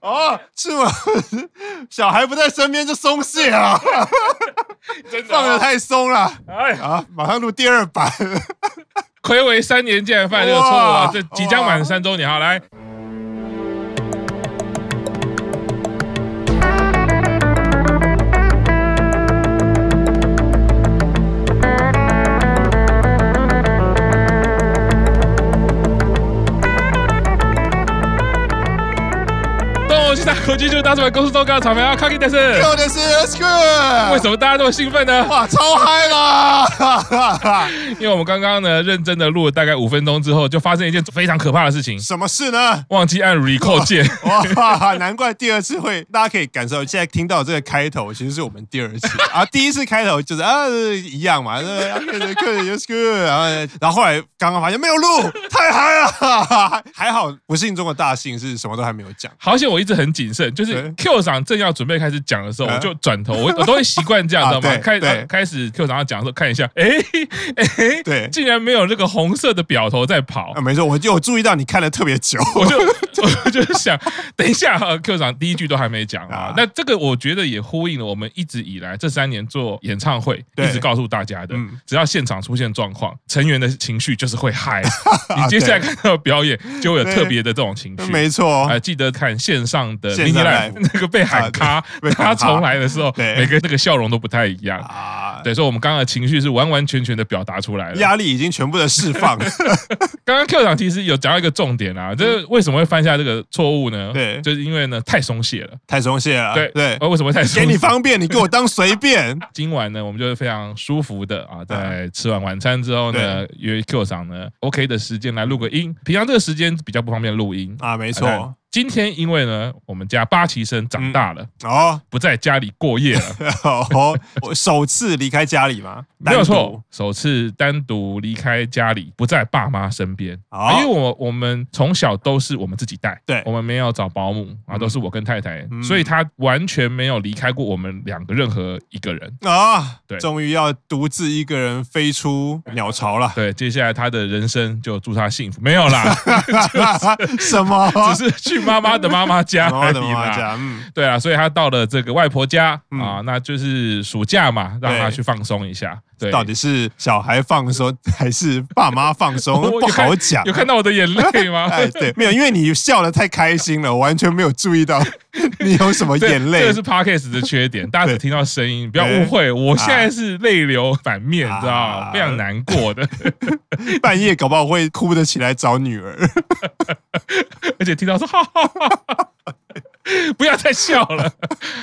哦，是吗？小孩不在身边就松懈 了，放的太松了。哎，啊，马上录第二版。暌违三年竟然犯这个错！这即将满三周年，好来。国际就是大叔版公司忠告草莓啊，卡给的是，有的是，Let's go。为什么大家这么兴奋呢？哇，超嗨啦！因为我们刚刚呢，认真的录了大概五分钟之后，就发生一件非常可怕的事情。什么事呢？忘记按 Record 键。哇，难怪第二次会，大家可以感受现在听到这个开头，其实是我们第二次啊。第一次开头就是啊一样嘛，客人客人 Let's go，然后然后后来刚刚发现没有录，太嗨了，还好不幸中的大幸是什么都还没有讲。好险我一直很谨慎。就是 Q 长正要准备开始讲的时候，我就转头，我我都会习惯这样，知道吗？开开始 Q 长要讲的时候，看一下，哎哎，对，竟然没有那个红色的表头在跑。没错，我就有注意到你看了特别久，我就我就想，等一下，Q 长第一句都还没讲啊。那这个我觉得也呼应了我们一直以来这三年做演唱会，一直告诉大家的，只要现场出现状况，成员的情绪就是会嗨。你接下来看到表演，就会有特别的这种情绪。没错，还记得看线上的。那个被喊卡，他重来的时候，每个那个笑容都不太一样啊。对，所以我们刚刚的情绪是完完全全的表达出来了，压力已经全部的释放。刚刚 Q 长其实有讲到一个重点啊，就是为什么会犯下这个错误呢？对，就是因为呢太松懈了，太松懈了。对对，为什么太松懈？给你方便，你给我当随便。今晚呢，我们就是非常舒服的啊，在吃完晚餐之后呢，约 Q 长呢 OK 的时间来录个音。平常这个时间比较不方便录音啊，没错。今天因为呢，我们家八旗生长大了哦，不在家里过夜了。哦，首次离开家里吗？没有错，首次单独离开家里，不在爸妈身边。啊，因为我我们从小都是我们自己带，对，我们没有找保姆啊，都是我跟太太，所以他完全没有离开过我们两个任何一个人。啊，对，终于要独自一个人飞出鸟巢了，对，接下来他的人生就祝他幸福，没有啦，什 么？只是去。妈妈的妈妈家，妈妈的妈妈家，嗯，对啊，所以他到了这个外婆家啊，那就是暑假嘛，让他去放松一下。对，到底是小孩放松还是爸妈放松，不好讲。有看到我的眼泪吗？哎，对，没有，因为你笑得太开心了，我完全没有注意到你有什么眼泪。这个是 Podcast 的缺点，大家只听到声音，不要误会，我现在是泪流满面，知道吗？非常难过的，半夜搞不好会哭得起来找女儿，而且听到说哈。不要再笑了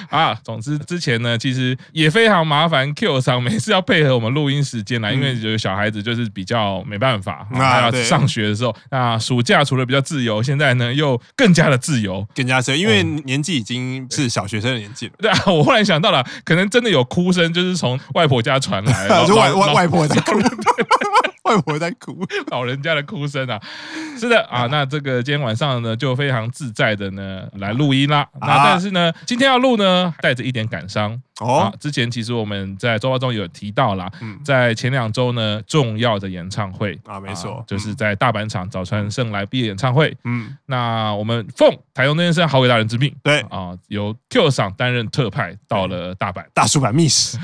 啊！总之之前呢，其实也非常麻烦。Q 上每次要配合我们录音时间来，因为有小孩子就是比较没办法，那要上学的时候，那暑假除了比较自由，现在呢又更加的自由，更加自由，因为年纪已经是小学生的年纪了。对 啊，我忽然想到了，可能真的有哭声，就是从外婆家传来，就外外外婆在哭。外婆在哭，老人家的哭声啊，是的啊，那这个今天晚上呢，就非常自在的呢来录音啦。那但是呢，今天要录呢，带着一点感伤。哦，之前其实我们在周报中有提到啦，在前两周呢，重要的演唱会啊，没错，就是在大阪场早川圣来毕业演唱会。嗯，那我们奉台中那件事好伟大人之命，对。啊，由 Q 赏担任特派到了大阪，大叔版 Miss，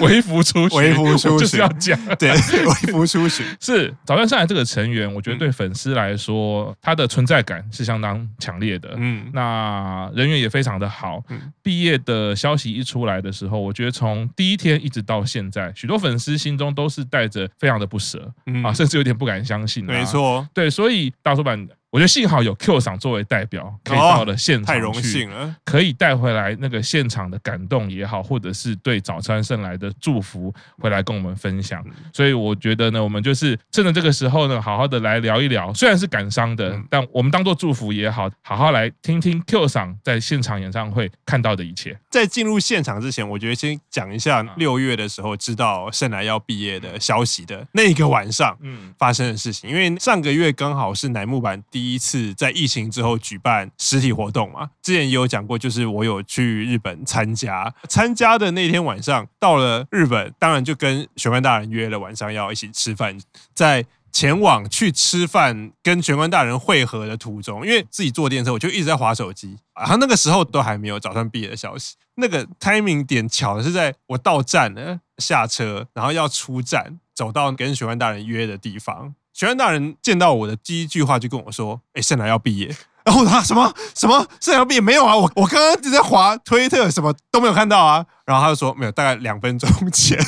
微服出巡，微服出巡。就是要讲，对，微服出巡。是早川圣来这个成员，我觉得对粉丝来说，他的存在感是相当强烈的。嗯，那人缘也非常的好，毕业。的消息一出来的时候，我觉得从第一天一直到现在，许多粉丝心中都是带着非常的不舍，嗯、啊，甚至有点不敢相信、啊。没错，对，所以大叔坂。我觉得幸好有 Q 桑作为代表，可以到了现场去，太荣幸了，可以带回来那个现场的感动也好，或者是对早川圣来的祝福回来跟我们分享。所以我觉得呢，我们就是趁着这个时候呢，好好的来聊一聊。虽然是感伤的，但我们当做祝福也好，好好来听听 Q 桑在现场演唱会看到的一切。在进入现场之前，我觉得先讲一下六月的时候知道圣来要毕业的消息的那个晚上，嗯，发生的事情。因为上个月刚好是乃木坂第。第一次在疫情之后举办实体活动嘛，之前也有讲过，就是我有去日本参加，参加的那天晚上到了日本，当然就跟玄关大人约了晚上要一起吃饭，在前往去吃饭跟玄关大人会合的途中，因为自己坐电车，我就一直在滑手机。然后那个时候都还没有早上毕业的消息。那个 timing 点巧的是在我到站了，下车，然后要出站，走到跟玄关大人约的地方。玄关大人见到我的第一句话就跟我说：“哎，圣来要毕业。”然后他什么什么圣来要毕业没有啊？我我刚刚一直在滑推特，什么都没有看到啊。然后他就说：“没有，大概两分钟前。”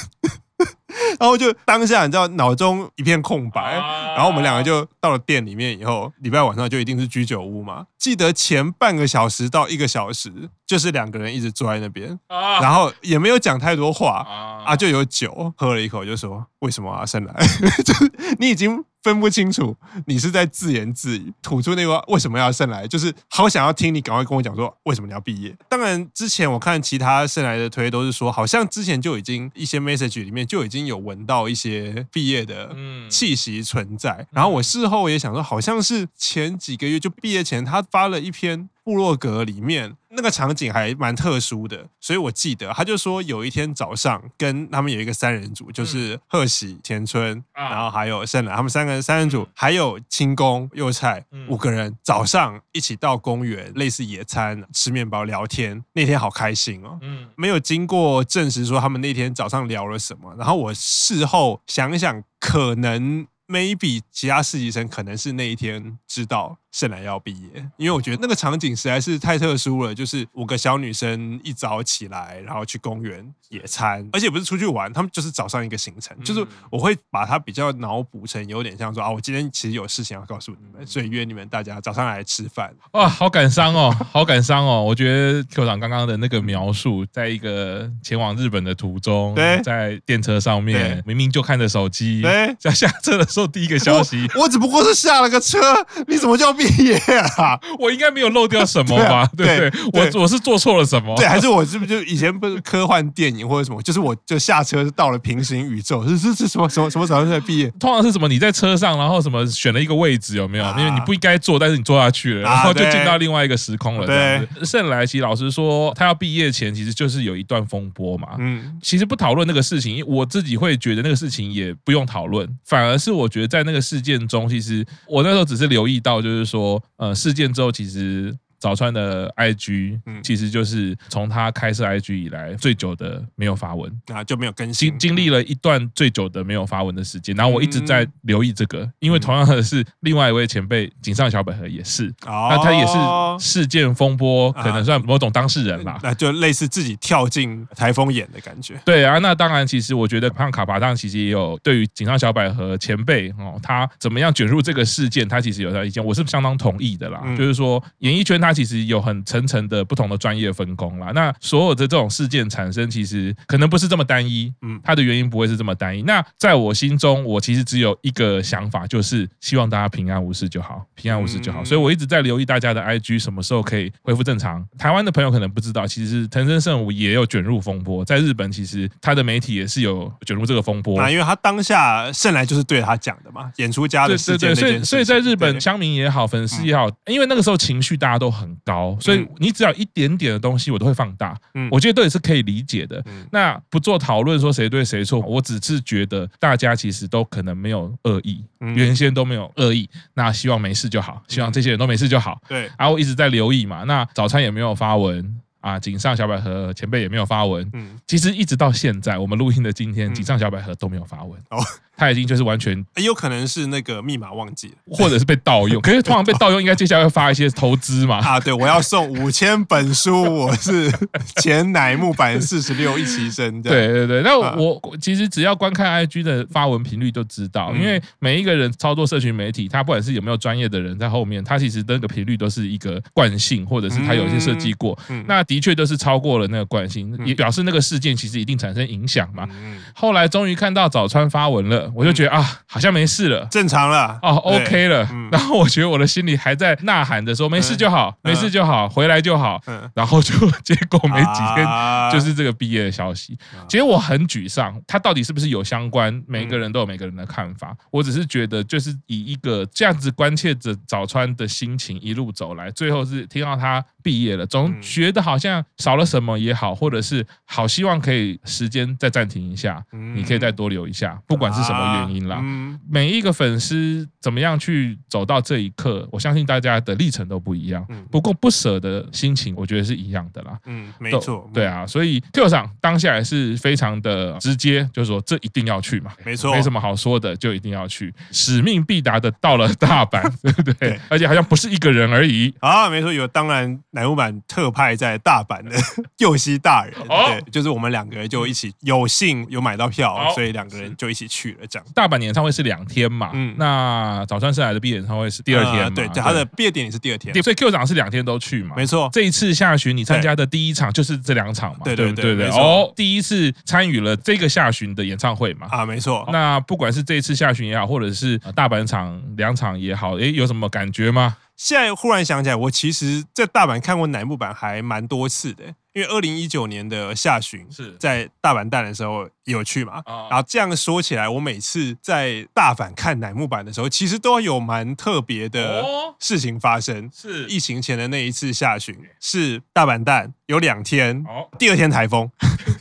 然后就当下你知道脑中一片空白，然后我们两个就到了店里面以后，礼拜晚上就一定是居酒屋嘛。记得前半个小时到一个小时，就是两个人一直坐在那边，然后也没有讲太多话啊，就有酒喝了一口，就说为什么啊，圣来，就是你已经。分不清楚，你是在自言自语，吐出那个为什么要生来，就是好想要听你赶快跟我讲说为什么你要毕业。当然，之前我看其他生来的推都是说，好像之前就已经一些 message 里面就已经有闻到一些毕业的气息存在。然后我事后也想说，好像是前几个月就毕业前，他发了一篇。部落格里面那个场景还蛮特殊的，所以我记得他就说有一天早上跟他们有一个三人组，就是贺喜、田村，然后还有胜男，他们三个人三人组，还有清宫、柚菜五个人早上一起到公园，类似野餐、吃面包、聊天。那天好开心哦，嗯，没有经过证实说他们那天早上聊了什么，然后我事后想一想，可能 maybe 其他实习生可能是那一天知道。圣来要毕业，因为我觉得那个场景实在是太特殊了。就是五个小女生一早起来，然后去公园野餐，而且不是出去玩，他们就是早上一个行程。就是我会把它比较脑补成有点像说啊，我今天其实有事情要告诉你们，所以约你们大家早上来吃饭。哇，好感伤哦，好感伤哦。我觉得 Q 长刚刚的那个描述，在一个前往日本的途中，对，在电车上面，明明就看着手机，对，在下车的时候第一个消息，我只不过是下了个车，你怎么叫？毕业啊！我应该没有漏掉什么吧？对对，我我是做错了什么？对，还是我是不是就以前不是科幻电影或者什么？就是我就下车到了平行宇宙，是是是什么什么什么时候在毕业？通常是什么？你在车上，然后什么选了一个位置有没有？因为你不应该坐，但是你坐下去了，然后就进到另外一个时空了。对，圣来奇老师说，他要毕业前其实就是有一段风波嘛。嗯，其实不讨论那个事情，我自己会觉得那个事情也不用讨论，反而是我觉得在那个事件中，其实我那时候只是留意到，就是说。呃，事件之后其实。早川的 IG 嗯其实就是从他开设 IG 以来最久的没有发文啊，就没有更新，经经历了一段最久的没有发文的时间。然后我一直在留意这个，因为同样的是另外一位前辈井上小百合也是，那他也是事件风波，可能算某种当事人吧，那就类似自己跳进台风眼的感觉。对啊，那当然，其实我觉得胖卡巴当其实也有对于井上小百合前辈哦，他怎么样卷入这个事件，他其实有他意见，我是相当同意的啦。就是说演艺圈他。它其实有很层层的不同的专业分工啦。那所有的这种事件产生，其实可能不是这么单一。嗯，它的原因不会是这么单一。那在我心中，我其实只有一个想法，就是希望大家平安无事就好，平安无事就好。所以我一直在留意大家的 IG 什么时候可以恢复正常。台湾的朋友可能不知道，其实藤森圣武也有卷入风波。在日本，其实他的媒体也是有卷入这个风波。啊，因为他当下圣来就是对他讲的嘛，演出家的事件。所以，所以在日本乡民也好，粉丝也好，因为那个时候情绪大家都很高，所以你只要一点点的东西，我都会放大。嗯，我觉得这也是可以理解的。那不做讨论说谁对谁错，我只是觉得大家其实都可能没有恶意，原先都没有恶意。那希望没事就好，希望这些人都没事就好。对，然后一直在留意嘛。那早餐也没有发文。啊，井上小百合前辈也没有发文。嗯，其实一直到现在，我们录音的今天，井上小百合都没有发文。哦，他已经就是完全，有可能是那个密码忘记了，或者是被盗用。可是通常被盗用，应该接下来会发一些投资嘛？啊，对，我要送五千本书，我是前乃木坂四十六一期生。对对对，那我其实只要观看 IG 的发文频率就知道，因为每一个人操作社群媒体，他不管是有没有专业的人在后面，他其实那个频率都是一个惯性，或者是他有一些设计过。嗯那的确都是超过了那个惯性，也表示那个事件其实一定产生影响嘛。后来终于看到早川发文了，我就觉得啊，好像没事了，正常了，哦，OK 了。然后我觉得我的心里还在呐喊着说没事就好，没事就好，回来就好。然后就结果没几天就是这个毕业的消息。其实我很沮丧，他到底是不是有相关？每个人都有每个人的看法。我只是觉得，就是以一个这样子关切着早川的心情一路走来，最后是听到他毕业了，总觉得好。像少了什么也好，或者是好希望可以时间再暂停一下，嗯、你可以再多留一下，不管是什么原因啦。啊嗯、每一个粉丝怎么样去走到这一刻，我相信大家的历程都不一样。嗯、不过不舍的心情，我觉得是一样的啦。嗯，没错，对啊，所以 Q 上当下也是非常的直接，就是说这一定要去嘛，没错，没什么好说的，就一定要去，使命必达的到了大阪，对不对？对，而且好像不是一个人而已啊，没错，有当然乃木坂特派在大阪的 右西大人，对，就是我们两个人就一起有幸有买到票，所以两个人就一起去了。这样，大阪演唱会是两天嘛，嗯，那早川圣来的毕业演唱会是第二天，对，他的毕业典礼是第二天，所以 Q 长是两天都去嘛，没错。这一次下旬你参加的第一场就是这两场嘛，对对对对，哦，第一次参与了这个下旬的演唱会嘛，啊，没错。那不管是这一次下旬也好，或者是大阪场两场也好，诶，有什么感觉吗？现在忽然想起来，我其实在大阪看过乃木坂还蛮多次的，因为二零一九年的下旬是在大阪蛋的时候有去嘛。然后这样说起来，我每次在大阪看乃木坂的时候，其实都有蛮特别的事情发生。是疫情前的那一次下旬，是大阪蛋有两天，第二天台风。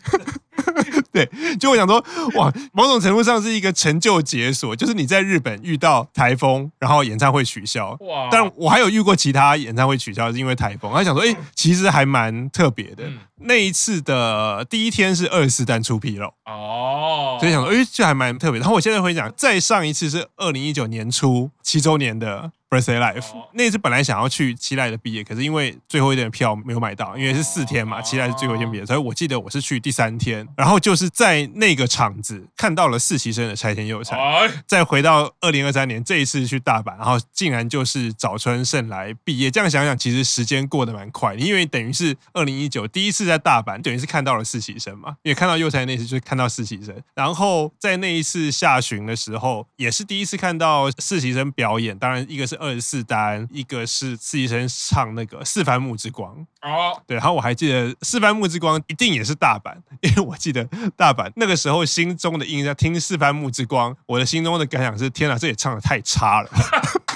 对，就我想说，哇，某种程度上是一个成就解锁，就是你在日本遇到台风，然后演唱会取消。哇！但我还有遇过其他演唱会取消是因为台风，他想说，哎，其实还蛮特别的。嗯、那一次的第一天是二十四单出纰漏哦，所以想说，哎，这还蛮特别。然后我现在回想，再上一次是二零一九年初七周年的。Birthday life 那次本来想要去期待的毕业，可是因为最后一点票没有买到，因为是四天嘛，期待是最后一天毕业，所以我记得我是去第三天，然后就是在那个场子看到了实习生的柴田佑菜，再回到二零二三年这一次去大阪，然后竟然就是早川圣来毕业，这样想想其实时间过得蛮快，因为等于是二零一九第一次在大阪，等于是看到了实习生嘛，也看到佑菜那次就是看到实习生，然后在那一次下旬的时候也是第一次看到实习生表演，当然一个是。二十四单，一个是四医生唱那个四番木之光哦，对，然后我还记得四番木之光一定也是大阪，因为我记得大阪那个时候心中的印象，听四番木之光，我的心中的感想是：天哪，这也唱的太差了。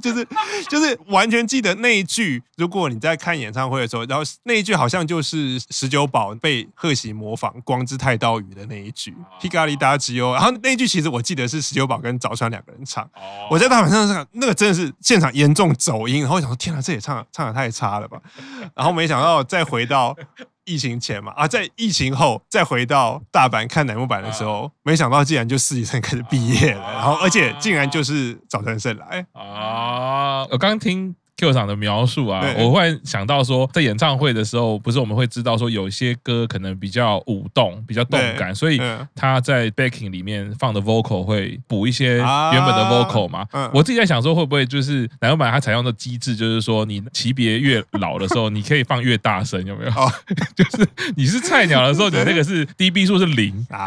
就是就是完全记得那一句。如果你在看演唱会的时候，然后那一句好像就是十九宝被贺喜模仿光之太刀鱼的那一句 “Hikari Dachi”。然后那一句其实我记得是十九宝跟早川两个人唱。我在大晚上唱那个真的是现场严重走音，然后我想说天哪，这也唱唱的太差了吧。然后没想到再回到。疫情前嘛，啊，在疫情后再回到大阪看乃木坂的时候，没想到竟然就四级生开始毕业了，然后而且竟然就是早川胜来啊！我刚听。Q 厂的描述啊，我忽然想到说，在演唱会的时候，不是我们会知道说，有些歌可能比较舞动、比较动感，所以他在 backing 里面放的 vocal 会补一些原本的 vocal 嘛。我自己在想说，会不会就是奶油版它采用的机制，就是说你级别越老的时候，你可以放越大声，有没有？就是你是菜鸟的时候，你那个是 dB 数是零。啊。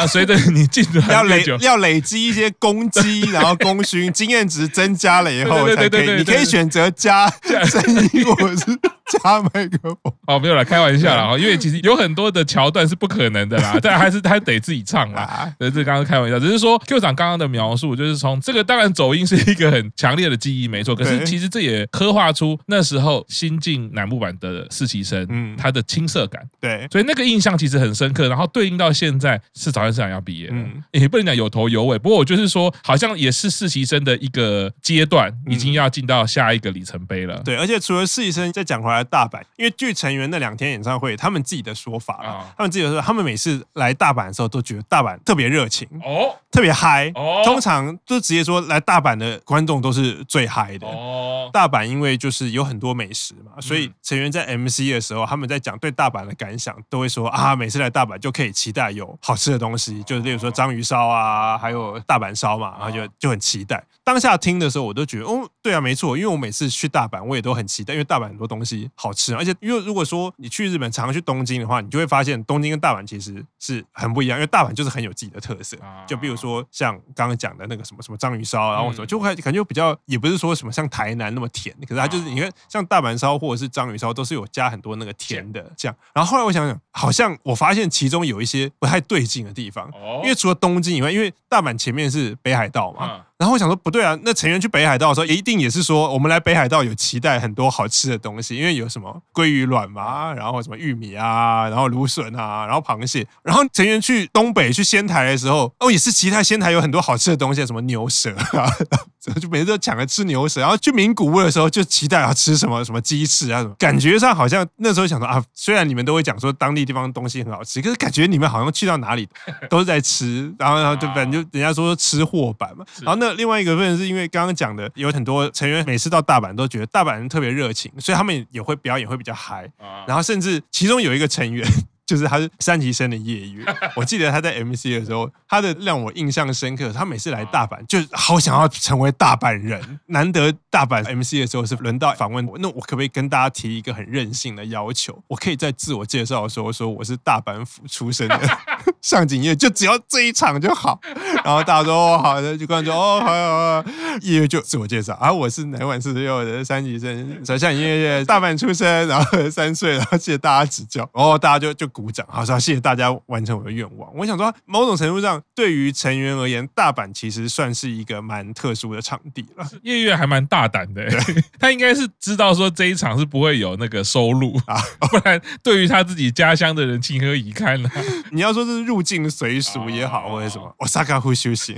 啊，随着你进的要累要累积一些攻击，然后功勋经验值增加了以后 才可以，你可以选择。加声音，我是加麦克风。哦，没有啦，开玩笑啦。因为其实有很多的桥段是不可能的啦，但还是他得自己唱啦。这刚刚开玩笑，只是说 Q 长刚刚的描述，就是从这个当然走音是一个很强烈的记忆，没错。可是其实这也刻画出那时候新进乃木坂的实习生，嗯，他的青涩感。对，所以那个印象其实很深刻。然后对应到现在是早川圣来要毕业，嗯，也不能讲有头有尾。不过我就是说，好像也是实习生的一个阶段，已经要进到下一个里程碑了。对，而且除了实习生，再讲回来大阪，因为据成员那两天演唱会，他们自己的说法啊，他们自己的说，他们每次来大阪的时候，都觉得大阪特别热情哦，特别嗨哦。通常都直接说，来大阪的观众都是最嗨的哦。大阪因为就是有很多美食嘛，所以成员在 MC 的时候，他们在讲对大阪的感想，都会说啊，每次来大阪就可以期待有好吃的东西，就是例如说章鱼烧啊，还有大阪烧嘛，然后就就很期待。当下听的时候，我都觉得哦，对啊，没错，因为我每次去大阪，我也都很期待，因为大阪很多东西好吃，而且因为如果说你去日本，常常去东京的话，你就会发现东京跟大阪其实是很不一样，因为大阪就是很有自己的特色，就比如说像刚刚讲的那个什么什么章鱼烧，然后什么就会感觉比较，也不是说什么像台南那么甜，可是它就是你看像大阪烧或者是章鱼烧，都是有加很多那个甜的酱。然后后来我想想，好像我发现其中有一些不太对劲的地方，因为除了东京以外，因为大阪前面是北海道嘛。然后我想说不对啊，那成员去北海道的时候，一定也是说我们来北海道有期待很多好吃的东西，因为有什么鲑鱼卵嘛，然后什么玉米啊，然后芦笋啊，然后螃蟹。然后成员去东北去仙台的时候，哦，也是期待仙台有很多好吃的东西，什么牛舌啊，就每次都抢着吃牛舌。然后去名古屋的时候，就期待要吃什么什么鸡翅啊什么，感觉上好像那时候想说啊，虽然你们都会讲说当地地方东西很好吃，可是感觉你们好像去到哪里都是在吃，然后然后就反正就人家说吃货版嘛。然后那另外一个部分是因为刚刚讲的，有很多成员每次到大阪都觉得大阪人特别热情，所以他们也会表演会比较嗨。然后甚至其中有一个成员。就是他是三级生的夜月，我记得他在 MC 的时候，他的让我印象深刻。他每次来大阪，就好想要成为大阪人。难得大阪 MC 的时候是轮到访问我，那我可不可以跟大家提一个很任性的要求？我可以在自我介绍的时候说我是大阪府出生的 上井夜，就只要这一场就好。然后大家说哦好的，就观众说哦好好好，夜月就自我介绍啊，我是乃木坂46的三级生，上井夜月大阪出生，然后三岁，然后谢谢大家指教。然后大家就就。鼓掌，好，谢谢大家完成我的愿望。我想说，某种程度上，对于成员而言，大阪其实算是一个蛮特殊的场地了。夜月还蛮大胆的，他应该是知道说这一场是不会有那个收入啊，不然对于他自己家乡的人情何以堪呢？你要说是入境随俗也好，或者什么，我萨卡夫休息，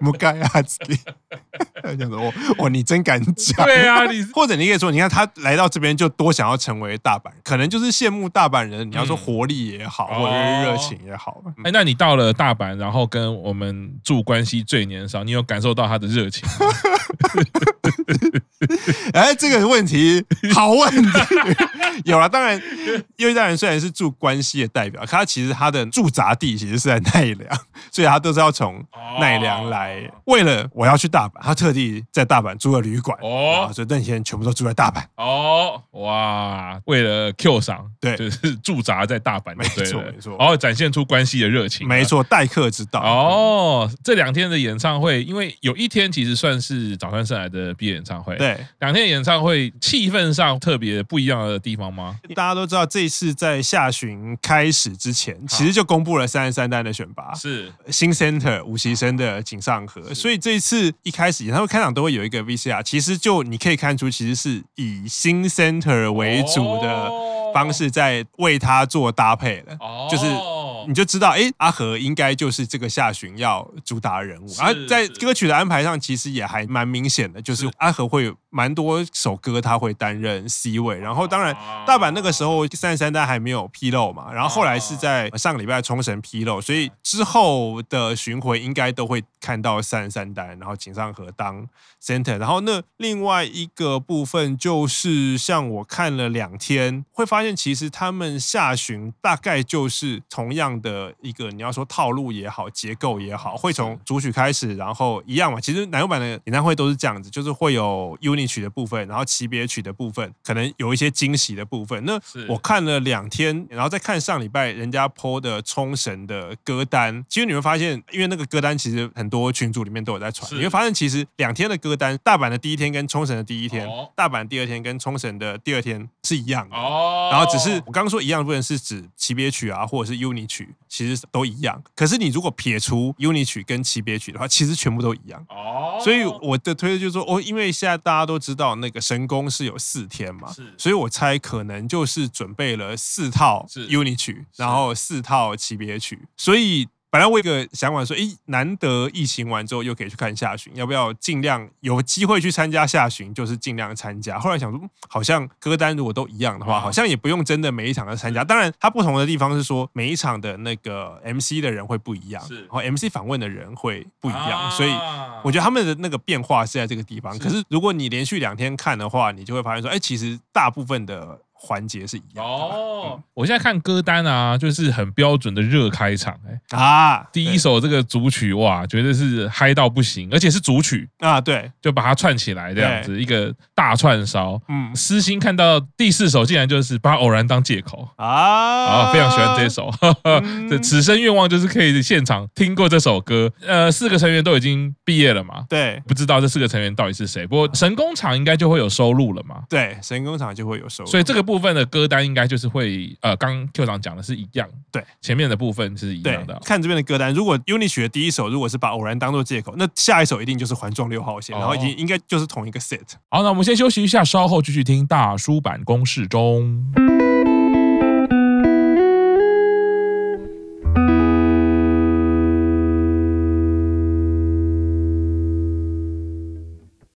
木盖亚子，这样子，我哦，你真敢讲，对啊，你 或者你可以说，你看他来到这边就多想要成为大阪，可能就是羡慕大阪人。你要说活。力也好，或者是热情也好。哎、欸，那你到了大阪，然后跟我们住关系最年少，你有感受到他的热情吗？哎、欸，这个问题好问题，有了。当然，因为大人虽然是住关西的代表，可他其实他的驻扎地其实是在奈良，所以他都是要从奈良来。为了我要去大阪，他特地在大阪租了旅馆哦，所以那几天全部都住在大阪。哦。哇，为了 Q 赏，对，就是驻扎在大阪，没错没错，然后展现出关系的热情，没错，待客之道。哦。这两天的演唱会，因为有一天其实算是早川圣来的毕业演唱会，对。两天演唱会气氛上特别不一样的地方吗？大家都知道，这一次在下旬开始之前，其实就公布了三十三单的选拔，是。新 center 五期生的井上和，所以这一次一开始演唱会开场都会有一个 VCR，其实就你可以看出，其实是以新 center 为主的方式在为他做搭配的，就是。你就知道，哎，阿和应该就是这个下旬要主打人物，而在歌曲的安排上，其实也还蛮明显的，就是阿和会有蛮多首歌他会担任 C 位，然后当然大阪那个时候三十三单还没有披露嘛，然后后来是在上个礼拜冲绳披露，所以之后的巡回应该都会看到三十三单，然后井上和当 center，然后那另外一个部分就是像我看了两天，会发现其实他们下旬大概就是同样。的一个你要说套路也好，结构也好，会从主曲开始，然后一样嘛。其实乃木坂的演唱会都是这样子，就是会有曲的部分，然后期别曲的部分，可能有一些惊喜的部分。那我看了两天，然后再看上礼拜人家 PO 的冲绳的歌单，其实你会发现，因为那个歌单其实很多群组里面都有在传，你会发现其实两天的歌单，大阪的第一天跟冲绳的第一天，大阪第二天跟冲绳的第二天是一样的。哦，然后只是我刚刚说一样的部分是指期别曲啊，或者是 UNI 曲。其实都一样，可是你如果撇除 UNI 曲跟期别曲的话，其实全部都一样。哦，所以我的推测就是说，哦，因为现在大家都知道那个神功是有四天嘛，是，所以我猜可能就是准备了四套 UNI 曲，然后四套级别曲，所以。本来我有个想法说，诶，难得疫情完之后又可以去看下旬，要不要尽量有机会去参加下旬，就是尽量参加。后来想说，好像歌单如果都一样的话，好像也不用真的每一场都参加。当然，它不同的地方是说，每一场的那个 MC 的人会不一样，然后 MC 访问的人会不一样，所以我觉得他们的那个变化是在这个地方。可是如果你连续两天看的话，你就会发现说，哎，其实大部分的。环节是一样哦。我现在看歌单啊，就是很标准的热开场哎。啊，第一首这个主曲哇，绝对是嗨到不行，而且是主曲。啊，对，就把它串起来这样子一个大串烧。嗯，私心看到第四首竟然就是把偶然当借口。啊，啊，非常喜欢这首，这此生愿望就是可以现场听过这首歌。呃，四个成员都已经毕业了嘛，对，不知道这四个成员到底是谁。不过神工厂应该就会有收入了嘛，对，神工厂就会有收入，所以这个。部分的歌单应该就是会呃，刚 Q 长讲的是一样，对，前面的部分是一样的。看这边的歌单，如果 UNI 的第一首如果是把偶然当做借口，那下一首一定就是环状六号线，然后已经应该就是同一个 set。好，那我们先休息一下，稍后继续听大叔版公式中。